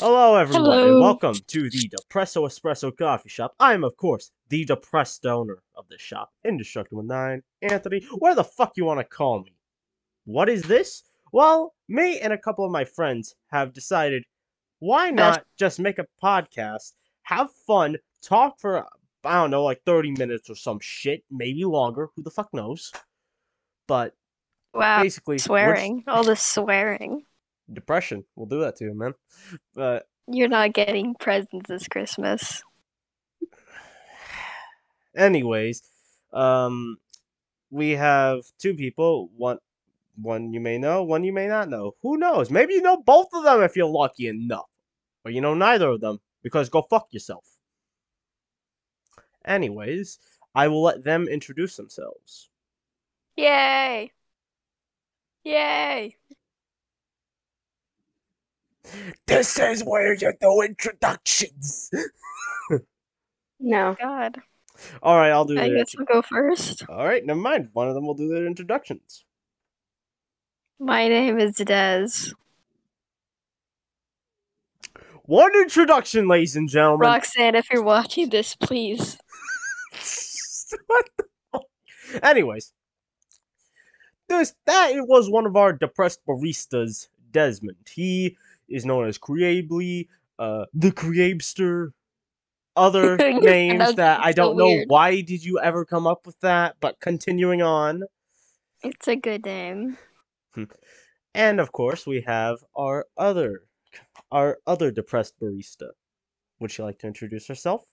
Hello, everyone, and Hello. welcome to the Depresso Espresso Coffee Shop. I am, of course, the depressed owner of this shop, Indestructible Nine, Anthony. Where the fuck you want to call me? What is this? Well, me and a couple of my friends have decided, why not just make a podcast, have fun, talk for I don't know, like thirty minutes or some shit, maybe longer. Who the fuck knows? But Wow. basically, Swearing. All the swearing. Depression. We'll do that to you, man. But You're not getting presents this Christmas. anyways um we have two people one one you may know one you may not know who knows maybe you know both of them if you're lucky enough or you know neither of them because go fuck yourself anyways i will let them introduce themselves Yay! Yay! This is where you do introductions No. God. all right i'll do I their guess I'll go first. all right never mind one of them will do their introductions My name is Dez. one introduction ladies and gentlemen Roxanne, if you're watching this, please. what the fuck? Anyways, this that it was one of our depressed baristas, Desmond. He is known as Creably, uh, the Creabster, other names that I don't know weird. why did you ever come up with that. But continuing on, It's a good name. and of course we have our other, our other depressed barista. Would she like to introduce herself?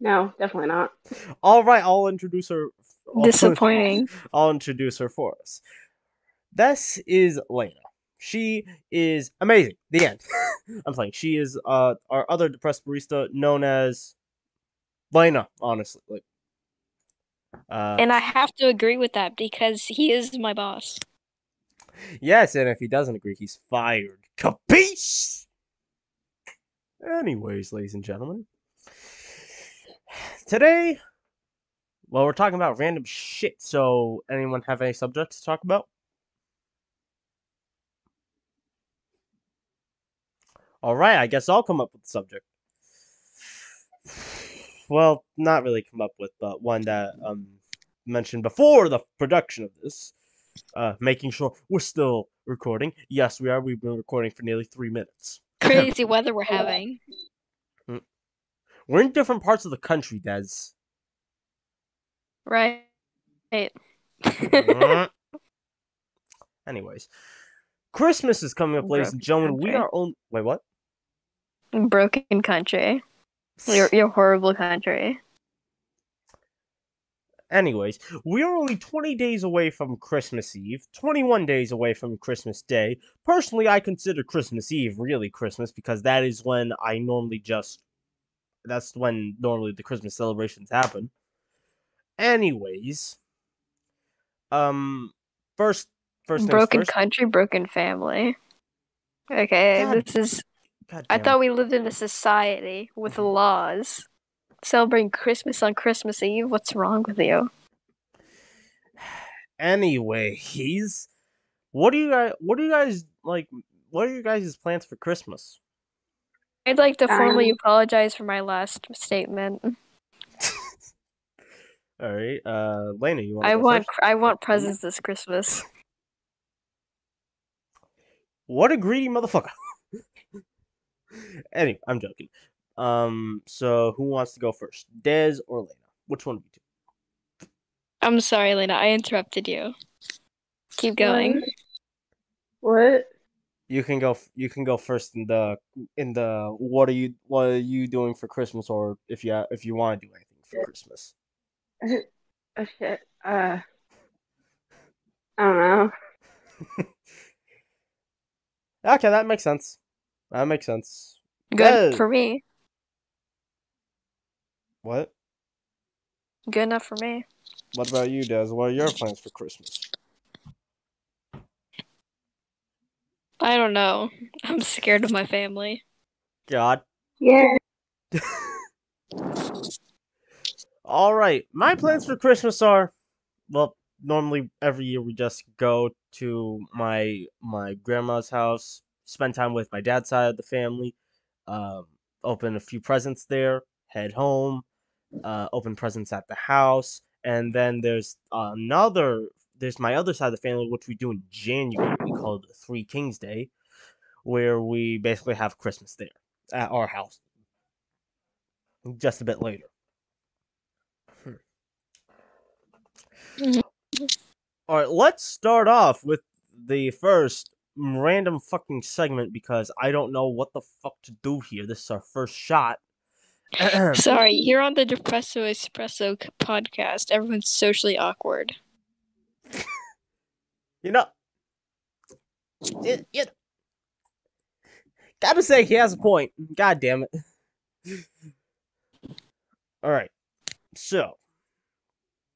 No, definitely not. All right, I'll introduce her. Disappointing. I'll introduce her for us. This is Layna. She is amazing. The end. I'm playing. She is uh our other depressed barista known as Layna, honestly. Like uh And I have to agree with that because he is my boss. yes, and if he doesn't agree, he's fired. Capiche? Anyways, ladies and gentlemen. Today well, we're talking about random shit, so anyone have any subjects to talk about? Alright, I guess I'll come up with the subject. Well, not really come up with, but one that um mentioned before the production of this. Uh making sure we're still recording. Yes, we are. We've been recording for nearly three minutes. Crazy weather we're having. We're in different parts of the country, Dez. Right? Mhm. Anyways, Christmas is coming up, ladies and gentlemen. We are on. Wait, what? Broken country. Your your horrible country. Anyways, we are only 20 days away from Christmas Eve, 21 days away from Christmas Day. Personally, I consider Christmas Eve really Christmas because that is when I normally just. That's when normally the Christmas celebrations happen. Anyways, um, first, first broken first. country, broken family. Okay, God this is. God I damn it. thought we lived in a society with laws. Celebrating Christmas on Christmas Eve. What's wrong with you? Anyway, he's what do you guys? What do you guys like? What are your guys' plans for Christmas? I'd like to formally Um, apologize for my last statement. All right, uh, Layna, you want? I go want First? I want presents this Christmas. What a greedy motherfucker. anyway, I'm joking. Um, so who wants to go first, Dez or Layna? Which one of you two? I'm sorry, Layna. I interrupted you. Keep going. What? You can go. You can go first in the in the. What are you? What are you doing for Christmas, or if you if you want to do anything for Christmas? Oh shit. Uh. I don't know. Okay, that makes sense. That makes sense. Good Dez. for me. What? Good enough for me. What about you, Dez? What are your plans for Christmas? I don't know. I'm scared of my family. God. Yeah. All right. My plans for Christmas are, well, normally every year we just go to my my grandma's house, spend time with my dad's side of the family, um, open a few presents there, head home, uh, open presents at the house, and then there's another. There's my other side of the family, which we do in January. We call it Three Kings Day, where we basically have Christmas there at our house. Just a bit later. Hmm. All right, let's start off with the first random fucking segment because I don't know what the fuck to do here. This is our first shot. Sorry, you're on the Depresso Espresso podcast. Everyone's socially awkward. you know, it, it, gotta say he has a point. God damn it. All right, so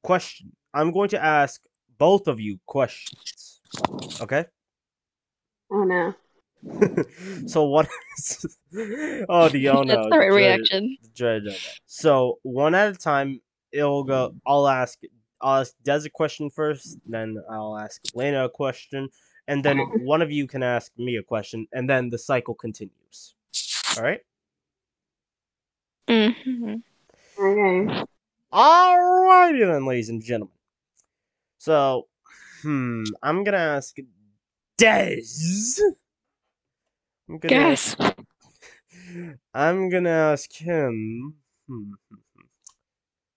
question. I'm going to ask both of you questions. Okay. Oh no. so what is oh the oh no That's the right dread- reaction. dread- dread- so one at a time it'll go i'll ask i'll ask dez a question first then i'll ask layna a question and then one of you can ask me a question and then the cycle continues all right hmm Okay. Alrighty then, ladies and gentlemen. So, hmm, I'm gonna ask Dez. I'm gonna ask, I'm gonna ask him. Hmm.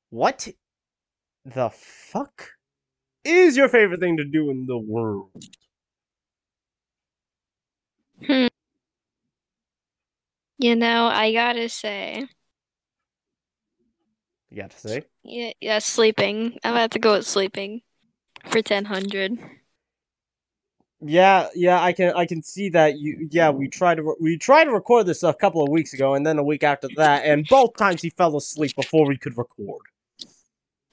What the fuck is your favorite thing to do in the world? Hmm. You know, I gotta say, You got to say. yeah, yeah, sleeping. I'm about to go with sleeping for 1000. Yeah, yeah, I can, I can see that. You, yeah, we tried to, re- we tried to record this a couple of weeks ago, and then a week after that, and both times he fell asleep before we could record.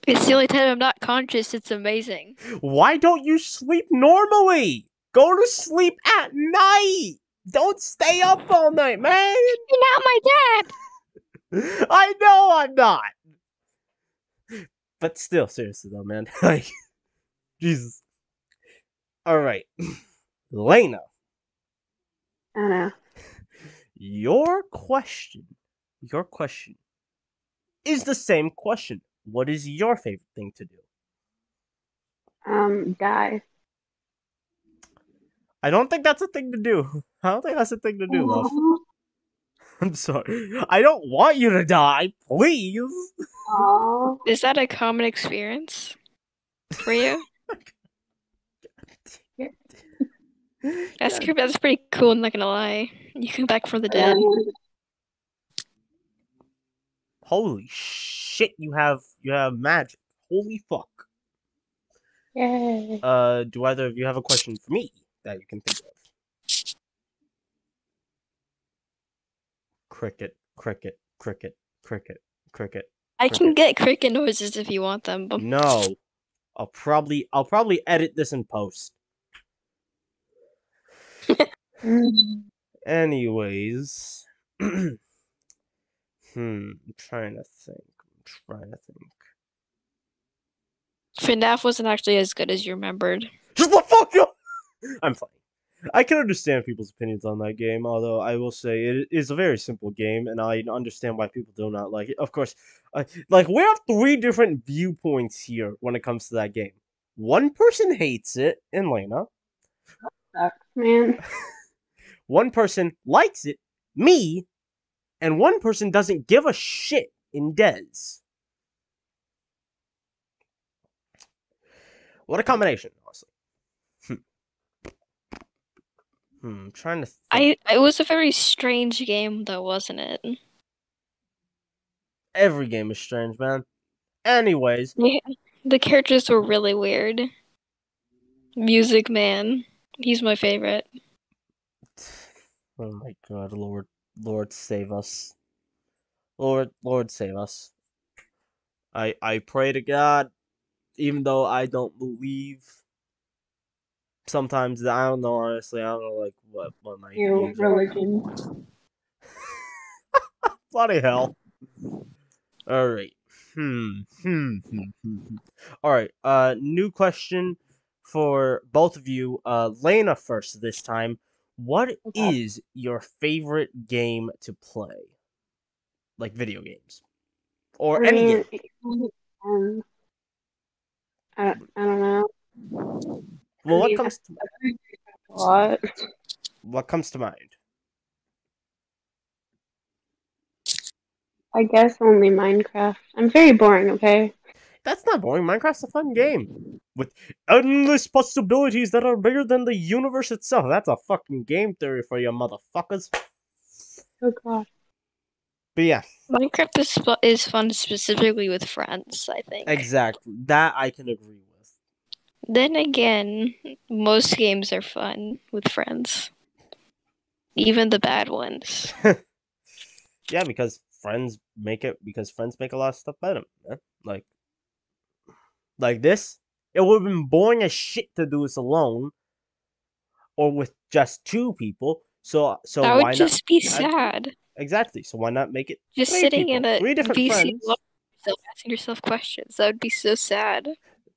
It's the only time I'm not conscious. It's amazing. Why don't you sleep normally? Go to sleep at night. Don't stay up all night, man. You're not my dad. I know I'm not. But still, seriously though, man. Like, Jesus. All right, Layna, I don't know. your question, your question, is the same question. What is your favorite thing to do? Um, die. I don't think that's a thing to do. I don't think that's a thing to do, love. I'm sorry. I don't want you to die, please. Aw. Is that a common experience for you? That's God cr- that's pretty cool. I'm not gonna lie. You come back from the dead. Holy shit, you have you have magic. Holy fuck. Yay. Uh do either of you have a question for me that you can think of? Cricket, cricket, cricket, cricket, cricket. I can get cricket noises if you want them. But No. I'll probably I'll probably edit this in post. Mm. Anyways. hmm, I'm trying to think. I'm trying to think. FNAF wasn't actually as good as you remembered. Shut the fuck up! I'm fine. I can understand people's opinions on that game, although I will say it is a very simple game, and I understand why people do not like it. Of course, I, like we have three different viewpoints here when it comes to that game. One person hates it, in Layna. That Sucks, man. One person likes it, me, and one person doesn't give a shit in Dez. What a combination, honestly. Hmm. Hmm, I'm trying to think. I it was a very strange game though, wasn't it? Every game is strange, man. Anyways, Yeah, the characters were really weird. Music Man, he's my favorite. Oh my god, Lord, Lord save us. Lord, Lord save us. I I pray to God, even though I don't believe. Sometimes I don't know. Honestly, I don't know like what what my Your religion. Bloody hell. All right. Hmm. Hmm. Hmm. Hmm. hmm. All right. Uh, new question for both of you. Uh, Layna first this time. What Okay. is your favorite game to play? Like video games. Or I any mean, game. it. I, don't- I don't know. Well, what mean, comes to, I lot. what comes to mind? I guess only Minecraft. I'm very boring, okay? That's not boring. Minecraft's a fun game with endless possibilities that are bigger than the universe itself. That's a fucking game theory for you motherfuckers. Oh god. But yeah, Minecraft is fu- is fun specifically with friends. I think. exactly. That I can agree with. Then again, most games are fun with friends. Even the bad ones. Yeah, because friends make it because friends make a lot of stuff better. Man. Like, like this, it would have been boring as shit to do this alone, or with just two people. So, so that why would just not? be sad. Exactly. So why not make it Just sitting people, in a three different VC friends, yourself, asking yourself questions. That would be so sad.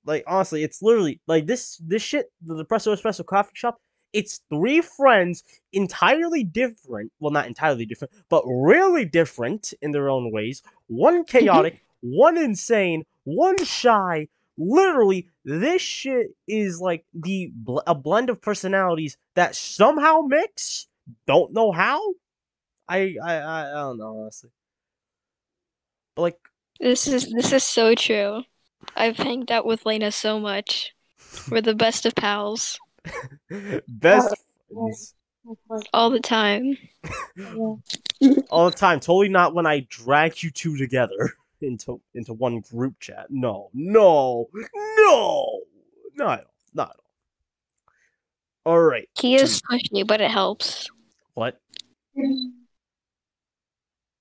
like honestly, it's literally like this this shit, the Depresso Espresso coffee shop, it's three friends entirely different. Well, not entirely different, but really different in their own ways. One mm-hmm. chaotic, one insane, one shy. Literally, this shit is like the bl- a blend of personalities that somehow mix. Don't know how. I I I, I don't know honestly. But like This is this is so true. I've hanged out with Layna so much. We're the best of pals best yeah. friends. all the time. All the time. Totally not when I drag you two together into into one group chat. No, no, no, not at all. Not at all. All right. He is pushy, but it helps. What?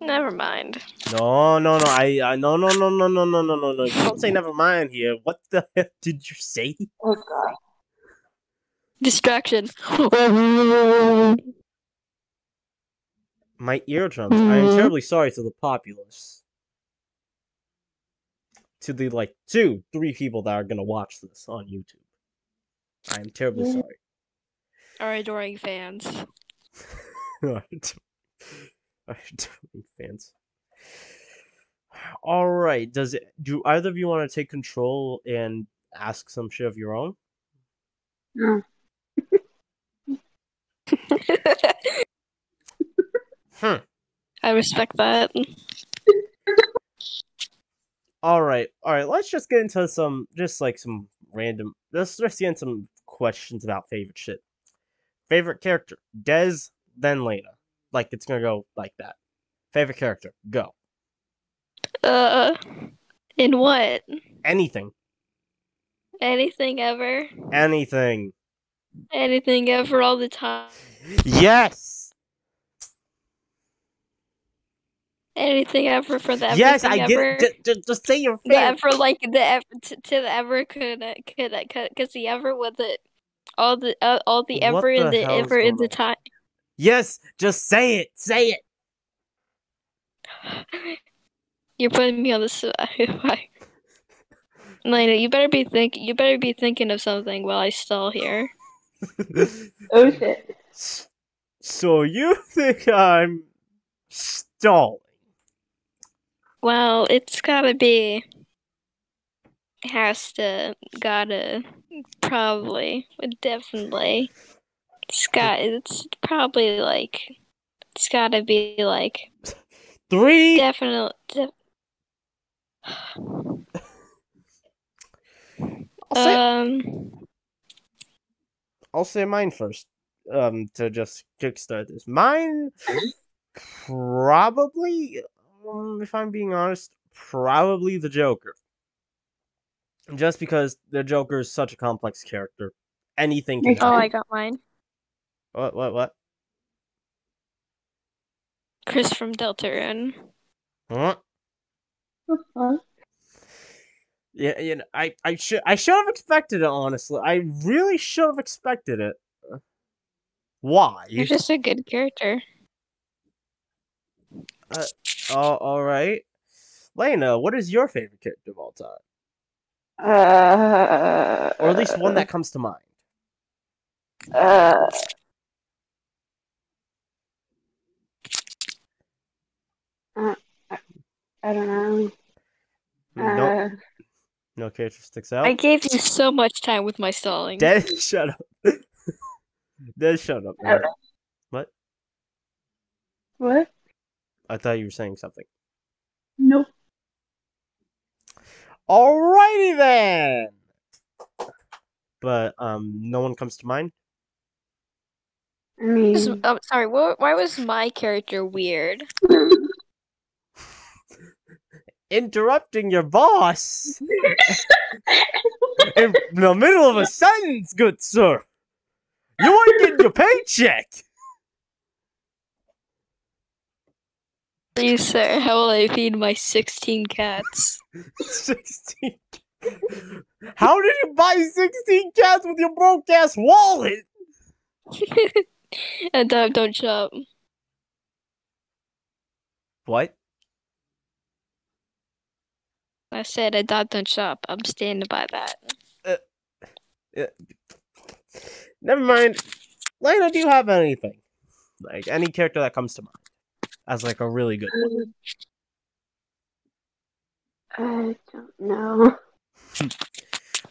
Never mind. No, no, no. I, I, no, no, no, no, no, no, no, no, no. You don't say never mind here. What the hell did you say? Oh god. Distraction. My eardrums. I am terribly sorry to the populace. To the like two, three people that are gonna watch this on YouTube. I am terribly sorry. Our adoring fans. Alright. Alright, fans. Alright, does it do either of you want to take control and ask some shit of your own? No. Hmm. I respect that. Alright, alright, let's just get into some just like some random let's just get into some questions about favorite shit. Favorite character, Dez, then Layna. Like it's gonna go like that. Favorite character, go. Uh, in what? Anything. Anything ever? Anything. Anything ever all the time? Yes! Anything ever for the Yes, everything I ever? get just, just say your the favorite. ever like the ever to, to the ever could could because the ever with it all the uh, all the What ever in the the ever in the time. Yes, just say it. Say it. You're putting me on the spot. Layna, you better be think you better be thinking of something while I stall here. Oh shit. So you think I'm stalling? Well, it's gotta be has to gotta probably definitely it's got it's probably like it's gotta be like Three. definitely def- say, um I'll say mine first. Um, to just kickstart this. Mine, probably. Um, if I'm being honest, probably the Joker. Just because the Joker is such a complex character, anything can Makes oh happen. I got mine. What? What? What? Kris from Deltarune. What? The fuck? Yeah, you know, I, I should I should have expected it honestly. I really should have expected it. Why? You're just a good character. Oh, all right. Layna, what is your favorite character of all time? Uh, or at least one that uh, comes to mind. Uh, I don't know. Nope. Uh, no character sticks out. I gave you so much time with my stalling. Dead, shut up. Dead, shut up. Uh, what? What? I thought you were saying something. Nope. Alrighty then. But um, no one comes to mind. I mean, Just- I'm sorry. Why, why was my character weird? Interrupting your boss in the middle of a sentence, good sir. You want to get your paycheck. Please, sir, how will I feed my 16 cats? 16. How did you buy 16 cats with your broke ass wallet? and uh, don't shop. What? I said adopt don't shop. I'm standing by that. Never mind. Layna, do you have anything? Like any character that comes to mind as like a really good one? I don't know.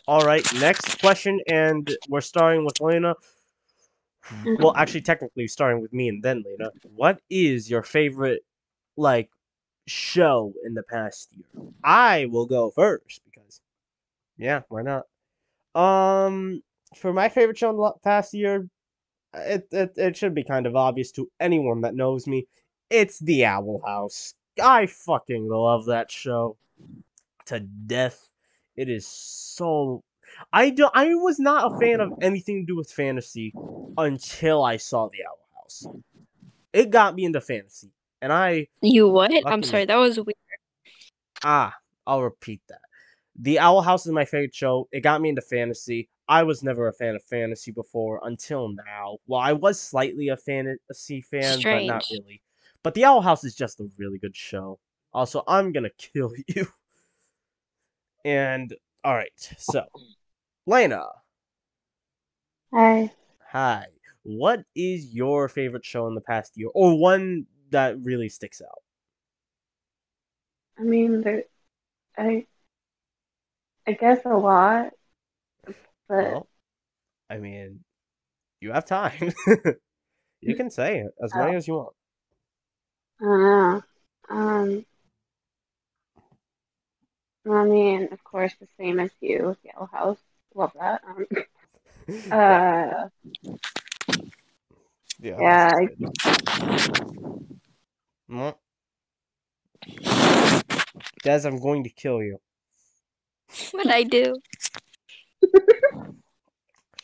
All right, next question, and we're starting with Layna. Well, actually, technically, starting with me and then Layna. What is your favorite, like, show in the past year? I will go first because, yeah, why not? Um, for my favorite show in the past year, it it it should be kind of obvious to anyone that knows me. It's The Owl House. I fucking love that show to death. It is so. I do. I was not a fan of anything to do with fantasy until I saw The Owl House. It got me into fantasy, and I You what? I'm sorry, that was weird. ah, I'll repeat that. The Owl House is my favorite show. It got me into fantasy. I was never a fan of fantasy before until now. Well, I was slightly a fantasy fan, but not really. But The Owl House is just a really good show. Also, I'm gonna kill you. And all right, so Layna, Hi. hi. What is your favorite show in the past year, or one that really sticks out? I mean, there, I, I guess a lot, but Well, I mean, you have time. you mm. can say it as many Oh. as you want. I. Um, I mean, of course, the same as you, Owl House. Love that. Um, uh, yeah. yeah, I- Mwah. Des, I'm going to kill you. What I do?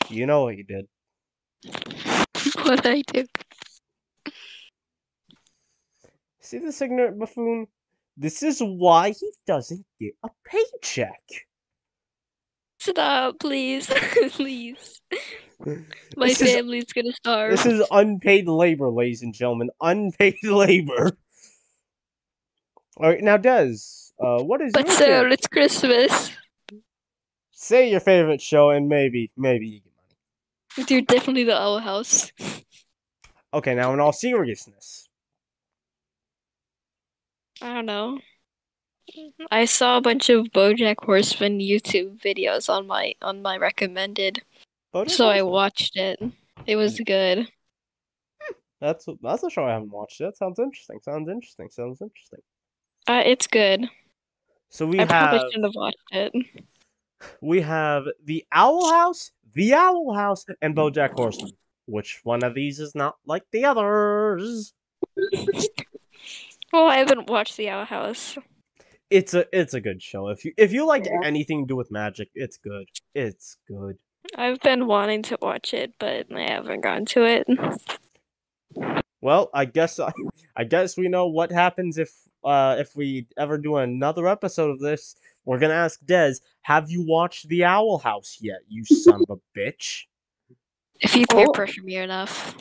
You know what you did. What I do? See this ignorant buffoon? This is why he doesn't get a paycheck. Stop, please, please. My This is- family's gonna starve. This is unpaid labor, ladies and gentlemen. Unpaid labor. All right, now, Dez, uh, what is But sir, it's Christmas. Say your favorite show, and maybe, maybe you get money. Dude, definitely the Owl House. Okay, now in all seriousness, I don't know. I saw a bunch of BoJack Horseman YouTube videos on my on my recommended, Bojack so I watched it. It was good. That's that's a show I haven't watched. That sounds interesting. Sounds interesting. Sounds interesting. Uh, it's good. So we I probably have shouldn't have watched it. we have the Owl House, the Owl House, and BoJack Horseman. Which one of these is not like the others? Well, I haven't watched the Owl House. It's a it's a good show. If you if you like Yeah. anything to do with magic, it's good. It's good. I've been wanting to watch it, but I haven't gotten to it. Well, I guess I, I guess we know what happens if uh if we ever do another episode of this. We're gonna ask Dez, have you watched The Owl House yet? You son of a bitch. If you peer Oh. pressure me enough.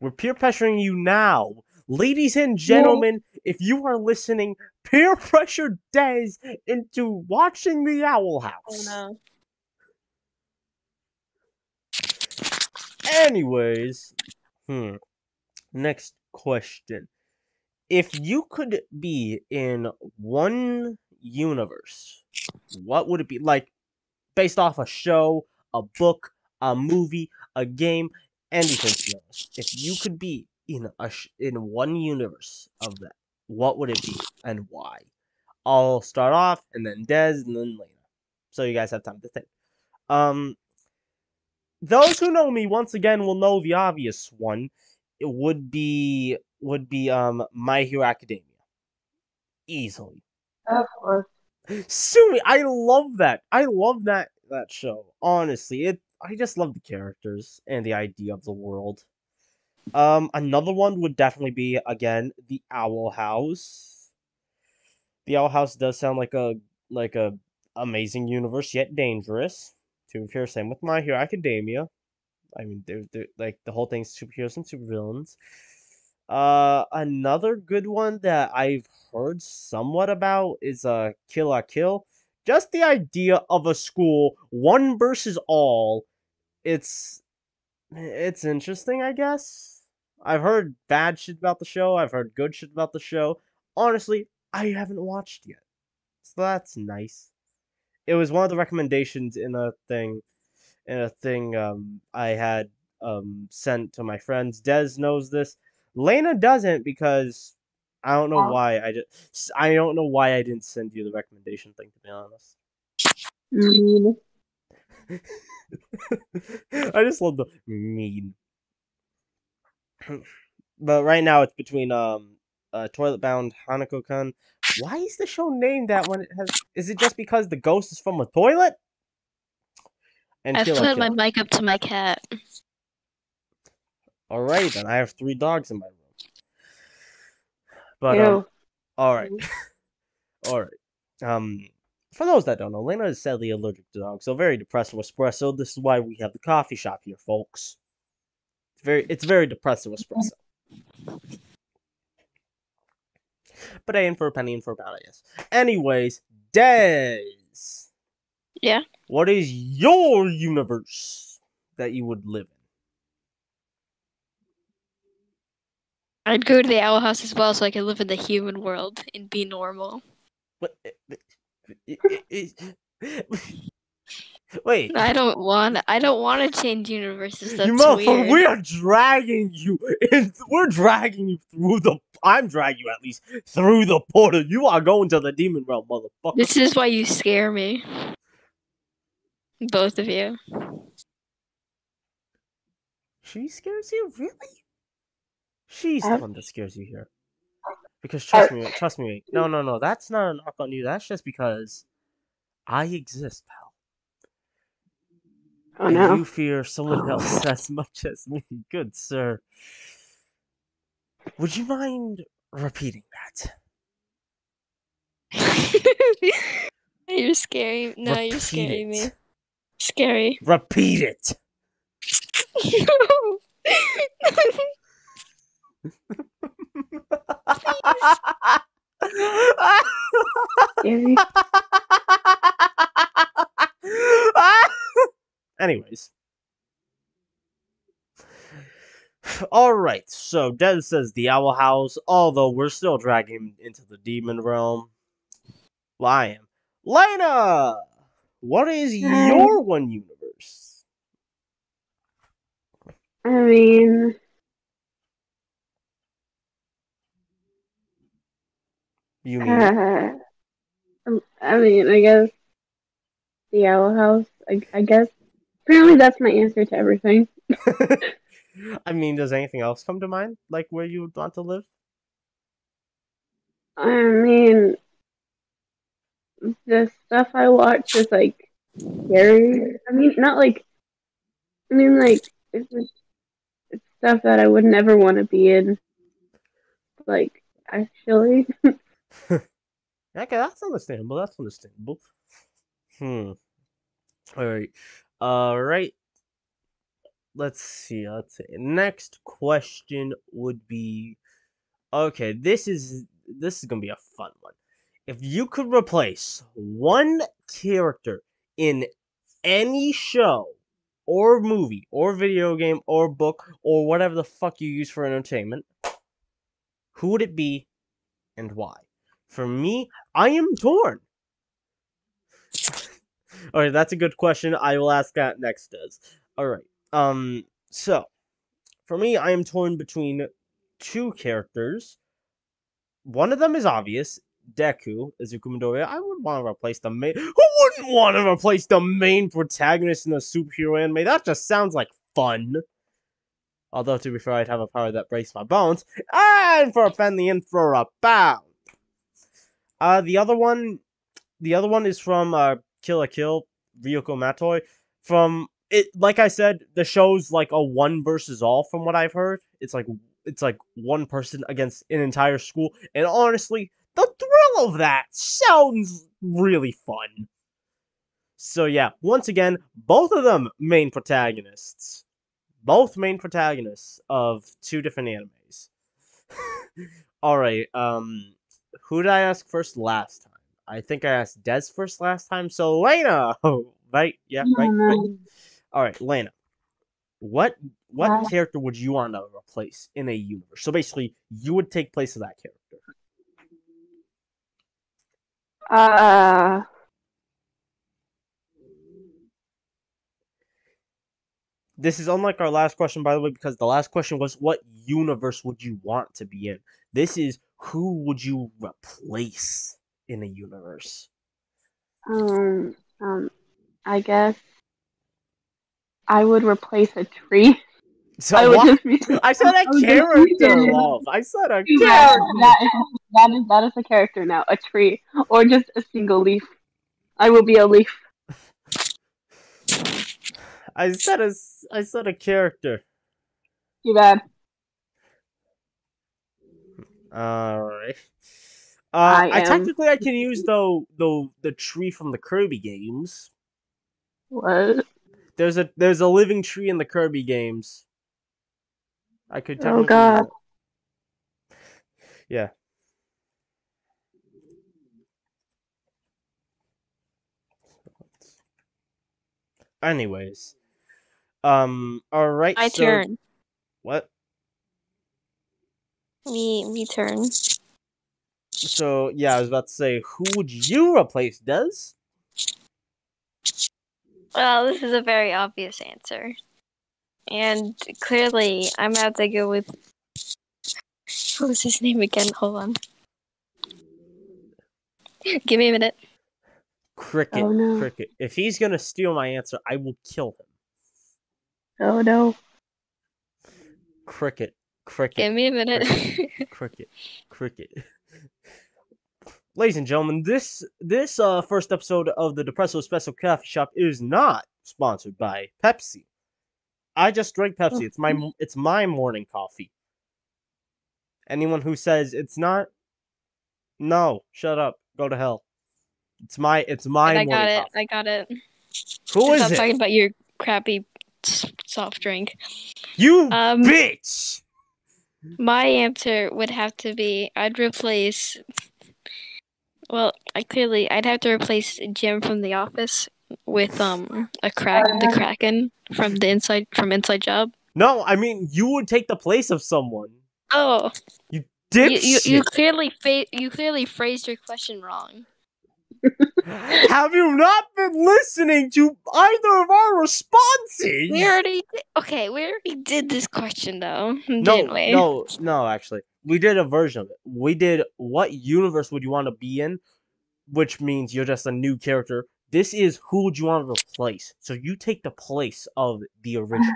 We're peer pressuring you now. Ladies and gentlemen, if you are listening, peer pressure Dez into watching The Owl House. no. Anyways, hmm. Next question. if you could be in one universe, what would it be like? Based off a show, a book, a movie, a game, anything. If you could be in a sh- in one universe of that, what would it be and why? I'll start off, and then Dez, and then Layna, so you guys have time to think. Um, those who know me once again will know the obvious one. It would be would be um My Hero Academia. Easily. Of course. Sumi, I love that. I love that that show. Honestly, it I just love the characters and the idea of the world. Um, another one would definitely be again the Owl House. The Owl House does sound like a like a amazing universe yet dangerous. Fair, same with My Hero Academia. I mean, they're, they're like the whole thing's superheroes and supervillains. Uh, another good one that I've heard somewhat about is uh Kill la Kill. Just the idea of a school one versus all. It's it's interesting, I guess. I've heard bad shit about the show. I've heard good shit about the show. Honestly, I haven't watched yet, so that's nice. It was one of the recommendations in a thing, in a thing um I had um sent to my friends. Dez knows this. Layna doesn't because I don't know why I just I don't know why I didn't send you the recommendation thing to be honest. Mean. I just love the mean. but right now it's between um uh Toilet Bound Hanako Kun. Why is the show named that when it has is it just because the ghost is from a toilet? And I've la flipped my mic up to my cat. Alright then I have three dogs in my room. But um, alright. alright. Um for those that don't know, Layna is sadly allergic to dogs, so very depressing espresso. This is why we have the coffee shop here, folks. It's very it's very depressing espresso. But I in for a penny, in for a pound, I guess. Anyways, Dez. Yeah? What is your universe that you would live in? I'd go to the owl house as well so I could live in the human world and be normal. What? i- i- i- Wait. I don't want I don't want to change universes. That's you weird. we are dragging you. In, we're dragging you through the. I'm dragging you at least through the portal. You are going to the demon realm, motherfucker. This is why you scare me. Both of you. She scares you, really? She's the Uh, one that scares you here. Because trust me, trust me. No, no, no. That's not a knock on you. That's just because I exist, pal. Oh and no. you fear someone else as much as me. Good sir. Would you mind repeating that? you're scary. No, you're Repeat scaring me. Scary. Repeat it. Scary. Anyways. Alright, so Dez says the Owl House, although we're still dragging him into the demon realm. I. Layna! What is your one universe? I mean, You mean uh, I mean, I guess the Owl House. I, I guess apparently that's my answer to everything. I mean, does anything else come to mind? Like where you would want to live? I mean, the stuff I watch is like scary. I mean, not like. I mean, like it's just it's stuff that I would never want to be in. Like actually, Okay, that's understandable. That's understandable. Hmm. All right. All right. Let's see. Let's see. Next question would be. Okay, this is this is gonna be a fun one. If you could replace one character in any show or movie or video game or book or whatever the fuck you use for entertainment, who would it be and why? For me, I am torn. All right, that's a good question. I will ask that next. Dez all right. Um. So, for me, I am torn between two characters. One of them is obvious. Deku, Izuku Midoriya. I would want to replace the main. Who wouldn't want to replace the main protagonist in a superhero anime? That just sounds like fun. Although, to be fair, I'd have a power that breaks my bones. And for a penny and for a pound. Uh, the other one, the other one is from uh, Kill la Kill, Ryuko Matoi. From it, like I said, the show's like a one versus all. From what I've heard, it's like it's like one person against an entire school. And honestly, the thrill of that sounds really fun. So yeah, once again, both of them main protagonists. Both main protagonists of two different animes. Alright, um who did I ask first last time? I think I asked Dez first last time, so Layna! Oh, right? Yeah, right, right. Alright, Layna. What what Uh, character would you want to replace in a universe? So basically, you would take place of that character. Uh, This is unlike our last question, by the way, because the last question was what universe would you want to be in? This is who would you replace in a universe? um, um, I guess I would replace a tree. So I would what? just. I said a I character, love. I said a Yeah, character. that is that is that is a character now. A tree or just a single leaf. I will be a leaf. I said a I said a character. Too bad. All right. Uh, I I, technically I can use the the the tree from the Kirby games. What? There's a there's a living tree in the Kirby games. I could. Oh, technically use God. Yeah. Anyways, um. All right. My so, turn. What? Me, me turn. So yeah, I was about to say, who would you replace? Dez? Well, this is a very obvious answer. And clearly, I'm about to go with. What was his name again? Hold on. Give me a minute. Cricket. Oh, no. Cricket. If he's gonna steal my answer, I will kill him. Oh no. Cricket. Cricket. Give me a minute. cricket, cricket. Ladies and gentlemen, this this uh first episode of the Depresso Espresso Coffee Shop is not sponsored by Pepsi. I just drink Pepsi. It's my it's my morning coffee. Anyone who says it's not, no, shut up, go to hell. It's my it's my I morning got it. coffee. I got it. Who is Stop it? talking about your crappy soft drink. You Um, bitch. My answer would have to be I'd replace. Well, I clearly I'd have to replace Jim from The Office with um a crack the Kraken from the inside from Inside Job. No, I mean you would take the place of someone. Oh, you Dipshit. you, you clearly fa- you clearly phrased your question wrong. Have you not been listening to either of our responses? We already di- okay. We already did this question though, no, didn't we? no, no. Actually, we did a version of it. We did what universe would you want to be in, which means you're just a new character. This is who would you want to replace. So you take the place of the original.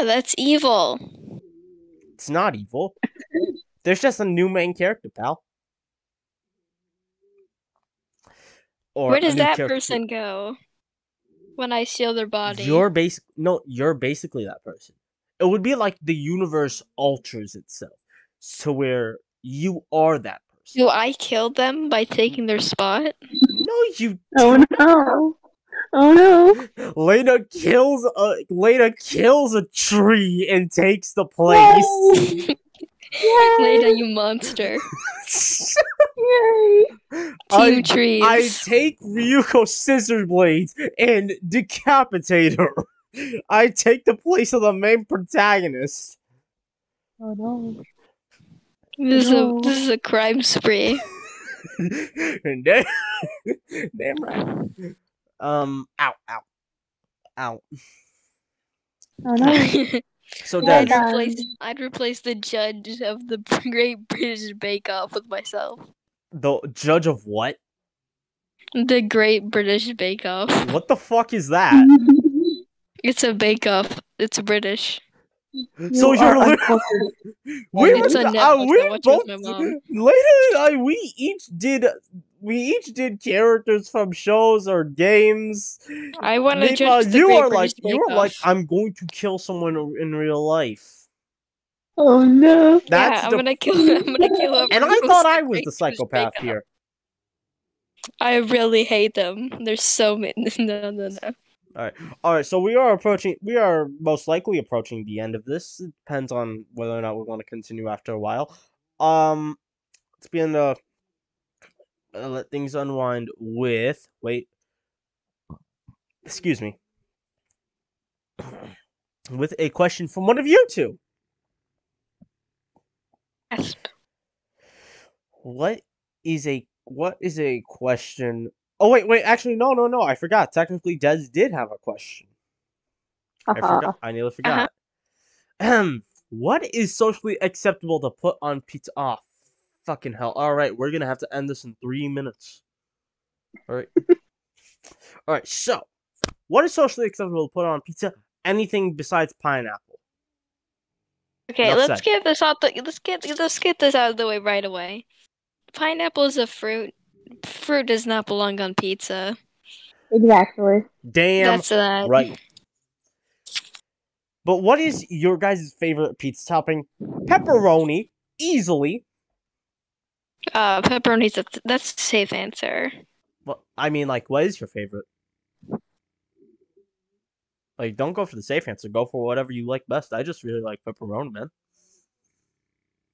Oh, that's evil. It's not evil. There's just a new main character, pal. Or Where does that character. person go when I steal their body? You're basic. No, you're basically that person. It would be like the universe alters itself, to where you are that person. Do I kill them by taking their spot? No, you. Oh no. Oh no. Layna kills a Layna kills a tree and takes the place. Layna, you monster. Yay. Team I, trees. I take Ryuko scissor blades and decapitate her. I take the place of the main protagonist. Oh no. This is a this is a crime spree. damn, damn right. Um, ow, ow, ow. Oh no. So, Yeah, I'd replace I'd replace the judge of the Great British Bake Off with myself. the judge of what? The Great British Bake Off. What the fuck is that? It's a bake off. It's British. So You you're are. We, It's on uh, we I both, with my mom. Layna and I, we each did, we each did characters from shows or games. I want to Meanwhile, judge the you are like, you are like, I'm going to kill someone in real life. Oh no. That's yeah, I'm the, gonna kill. I'm gonna kill. whoever and I thought I was the psychopath here. I really hate them. There's so many. No, no, no. All right, Alright, so we are approaching. We are most likely approaching the end of this. It depends on whether or not we want to continue after a while. Um, let's begin to uh, let things unwind with. Wait. Excuse me. With a question from one of you two. Yes. What is a what is a question? Oh wait, wait. Actually, no, no, no. I forgot. Technically, Dez did have a question. I uh-huh. forgot. I nearly forgot. Uh-huh. Ahem. What is socially acceptable to put on pizza? Oh, fucking hell! All right, we're gonna have to end this in three minutes. All right. All right. So, what is socially acceptable to put on pizza? Anything besides pineapple. Okay, Enough let's said. get this out. The, let's get let's get this out of the way right away. Pineapple is a fruit. Fruit does not belong on pizza. Exactly. Damn That's that. right. But what is your guys' favorite pizza topping? Pepperoni, easily. Uh, pepperoni's a, that's a safe answer. Well, I mean, like, what is your favorite? Like, don't go for the safe answer. Go for whatever you like best. I just really like pepperoni, man.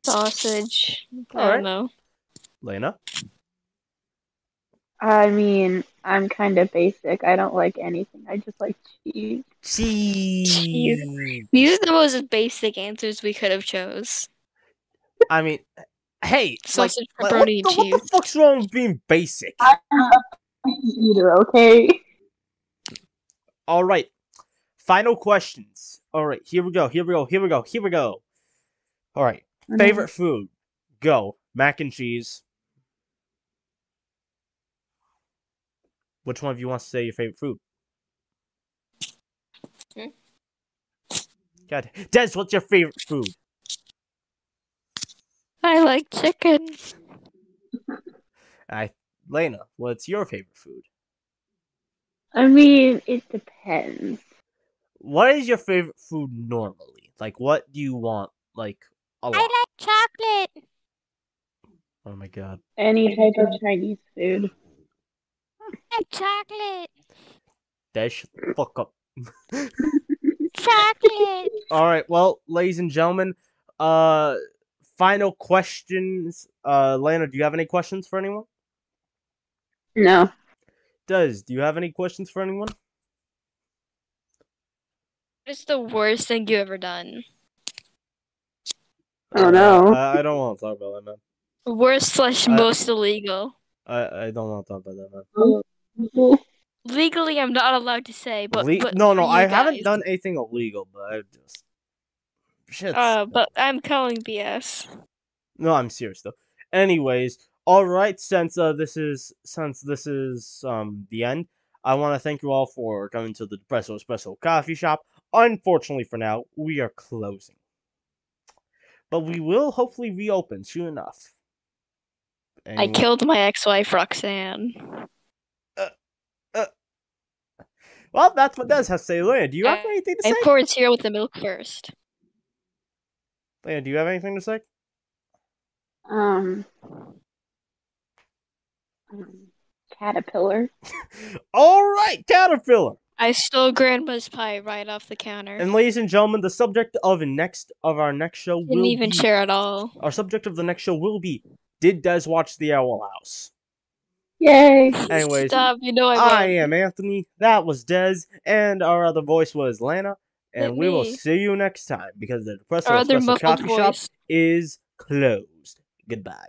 Sausage. I Alright. don't know. Layna, I mean, I'm kind of basic. I don't like anything. I just like cheese. cheese. These are the most basic answers we could have chose. I mean, hey, like, Sausage, like, what, pepperoni, the, what the fuck's wrong with being basic? I'm a picky eater, okay? All right, final questions. All right, here we go. Here we go. Here we go. Here we go. All right, mm-hmm. favorite food. Go mac and cheese. Which one of you wants to say your favorite food? Hmm? God, Dez, what's your favorite food? I like chicken. I, Layna, what's your favorite food? I mean, it depends. What is your favorite food normally? Like, what do you want? Like, a lot. I like chocolate. Oh my god. Any type of Chinese food. Like chocolate. Dez, shut fuck up. Chocolate. All right, well, ladies and gentlemen, uh, final questions. Uh, Layna, do you have any questions for anyone? No. Dez do you have any questions for anyone? What's the worst thing you ever done? Oh no. I, I don't want to talk about that, man. Worst slash I- most illegal. I, I don't want to talk about that, man. Legally, I'm not allowed to say, but, Le- but no, no, you I haven't done anything illegal, but I just shit. Uh, but I'm calling BS. No, I'm serious though. Anyways, all right. Since uh, this is since this is um the end, I want to thank you all for coming to the Depresso Espresso Coffee Shop. Unfortunately, for now, we are closing, but we will hopefully reopen soon enough. I killed my ex-wife Roxanne. Well, that's what does have to say. Leia, do you have I- anything to say? I say? poured cereal with the milk first. Leia, do you have anything to say? Um, um, caterpillar. All right, Caterpillar. I stole grandma's pie right off the counter. And ladies and gentlemen, the subject of next of our next show Didn't will even be share at all. our subject of the next show will be Did Dez watch The Owl House? Yay! Anyways, Stop, you know I I am Anthony. That was Dez, and our other voice was Layna. And Hit we will see you next time because the Depresso Espresso muffled Coffee Shop is closed. Goodbye.